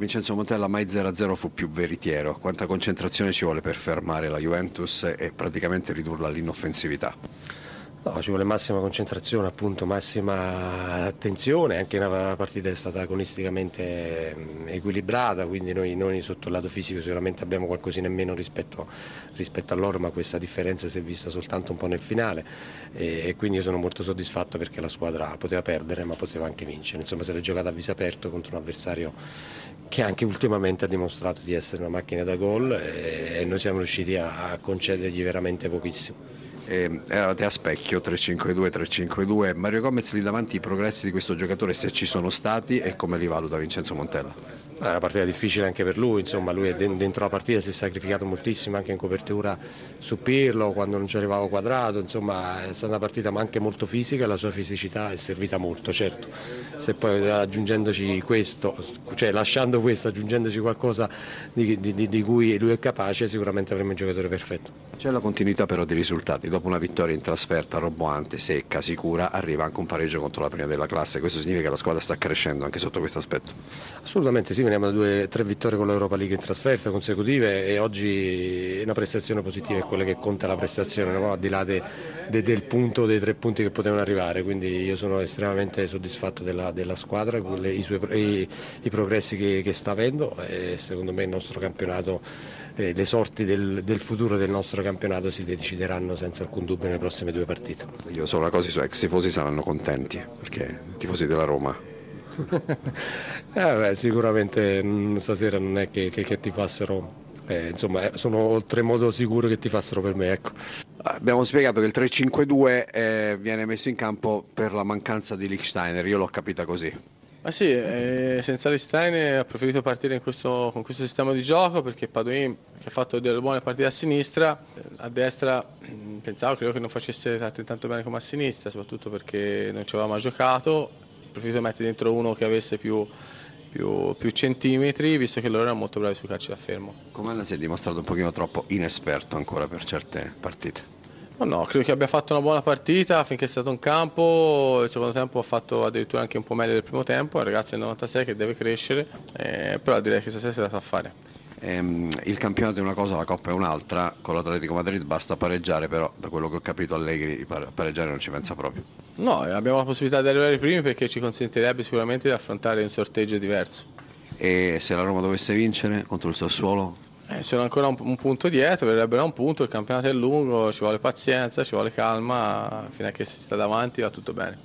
Vincenzo Montella mai 0-0 fu più veritiero. Quanta concentrazione ci vuole per fermare la Juventus e praticamente ridurla all'inoffensività? No, ci vuole massima concentrazione, appunto, massima attenzione, anche una partita è stata agonisticamente equilibrata, quindi noi, noi, sotto il lato fisico sicuramente abbiamo qualcosina in meno rispetto, rispetto a loro, ma questa differenza si è vista soltanto un po' nel finale. E, e quindi io sono molto soddisfatto perché la squadra poteva perdere ma poteva anche vincere, insomma se l'è giocata a viso aperto contro un avversario che anche ultimamente ha dimostrato di essere una macchina da gol e, e noi siamo riusciti a, a concedergli veramente pochissimo eh, eravate a specchio 3-5-2-3-5-2 Mario Gomez lì davanti i progressi di questo giocatore se ci sono stati e come li valuta Vincenzo Montella? È una partita difficile anche per lui, insomma lui è dentro la partita si è sacrificato moltissimo anche in copertura su Pirlo quando non ci arrivava quadrato, insomma è stata una partita ma anche molto fisica e la sua fisicità è servita molto, certo. Se poi aggiungendoci questo, cioè lasciando questo, aggiungendoci qualcosa di, di, di cui lui è capace, sicuramente avremo un giocatore perfetto. C'è la continuità però di risultati, dopo una vittoria in trasferta roboante, secca, sicura, arriva anche un pareggio contro la prima della classe, questo significa che la squadra sta crescendo anche sotto questo aspetto? Assolutamente sì, veniamo da due, tre vittorie con l'Europa League in trasferta consecutive e oggi una prestazione positiva è quella che conta la prestazione, no? al di là de, de, del punto, dei tre punti che potevano arrivare, quindi io sono estremamente soddisfatto della, della squadra, le, i, suoi, i, i, progressi che, che, sta avendo e secondo me il nostro campionato, eh, le sorti del, del futuro del nostro campionato si decideranno senza alcun dubbio nelle prossime due partite. Io so una cosa, i suoi ex tifosi saranno contenti perché i tifosi della Roma eh beh, sicuramente mm, stasera non è che, che, che ti fassero eh, insomma eh, sono oltremodo sicuro che ti fassero per me ecco. abbiamo spiegato che il 3-5-2 eh, viene messo in campo per la mancanza di Lichsteiner io l'ho capita così ma sì, eh, senza Lichsteiner ho preferito partire questo, con questo sistema di gioco perché Padoin che ha fatto delle buone partite a sinistra a destra mm, pensavo credo che non facesse altrettanto bene come a sinistra soprattutto perché non ci aveva mai giocato preferito mettere dentro uno che avesse più, più, più, centimetri, visto che loro erano molto bravi sui calci da fermo. Come si è dimostrato un pochino troppo inesperto ancora per certe partite? No, no, credo che abbia fatto una buona partita finché è stato in campo, il secondo tempo ha fatto addirittura anche un po' meglio del primo tempo, è un ragazzo del 96 che deve crescere, eh, però direi che stasera se la fa fare. Ehm, il campionato è una cosa, la Coppa è un'altra, con l'Atletico Madrid basta pareggiare, però da quello che ho capito Allegri pareggiare non ci pensa proprio. No, abbiamo la possibilità di arrivare primi perché ci consentirebbe sicuramente di affrontare un sorteggio diverso. E se la Roma dovesse vincere contro il Sassuolo? Eh, sono ancora un, un, punto dietro, verrebbe un punto, il campionato è lungo, ci vuole pazienza, ci vuole calma, fino a che si sta davanti va tutto bene.